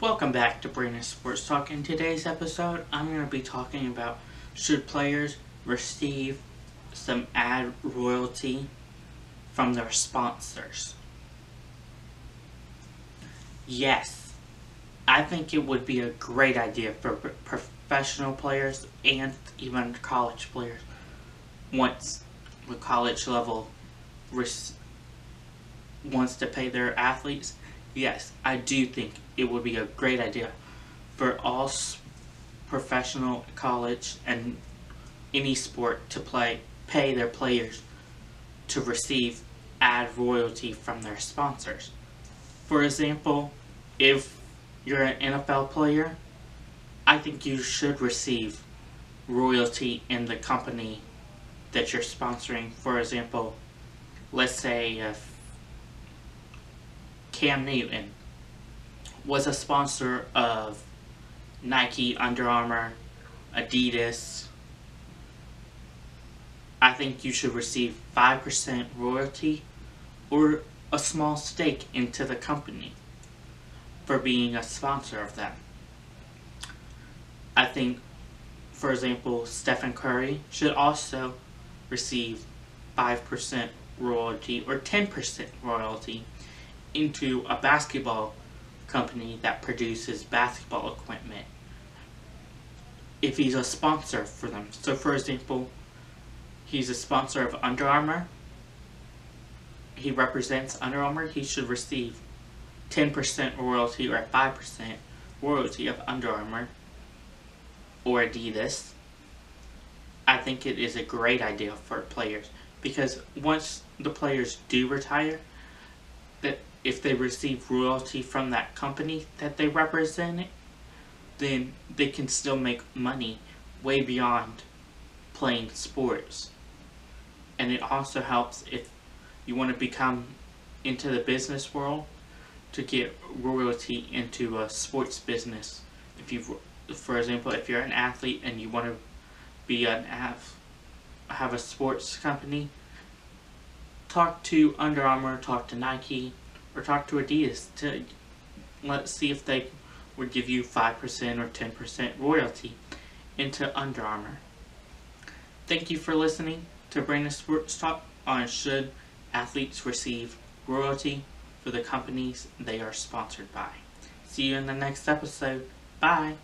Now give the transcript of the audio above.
Welcome back to Brandon Sports Talk. In today's episode, I'm going to be talking about should players receive some ad royalty from their sponsors. Yes, I think it would be a great idea for professional players and even college players once the college level wants to pay their athletes. Yes, I do think it would be a great idea for all professional college and any sport to play pay their players to receive ad royalty from their sponsors. For example, if you're an NFL player, I think you should receive royalty in the company that you're sponsoring. For example, let's say if Cam Newton was a sponsor of Nike, Under Armour, Adidas, I think you should receive 5% royalty or a small stake into the company for being a sponsor of them. I think, for example, Stephen Curry should also receive 5% royalty or 10% royalty into a basketball company that produces basketball equipment if he's a sponsor for them. So for example, he's a sponsor of Under Armour. He represents Under Armour. He should receive 10% royalty or 5% royalty of Under Armour or Adidas. I think it is a great idea for players because once the players do retire, that if they receive royalty from that company that they represent, then they can still make money way beyond playing sports. And it also helps if you want to become into the business world to get royalty into a sports business. If you, for example, if you're an athlete and you want to be an have have a sports company, talk to Under Armour, talk to Nike, or talk to a Adidas to let's see if they would give you 5% or 10% royalty into Under Armour. Thank you for listening to Brandon Sports Talk on should athletes receive royalty for the companies they are sponsored by. See you in the next episode. Bye.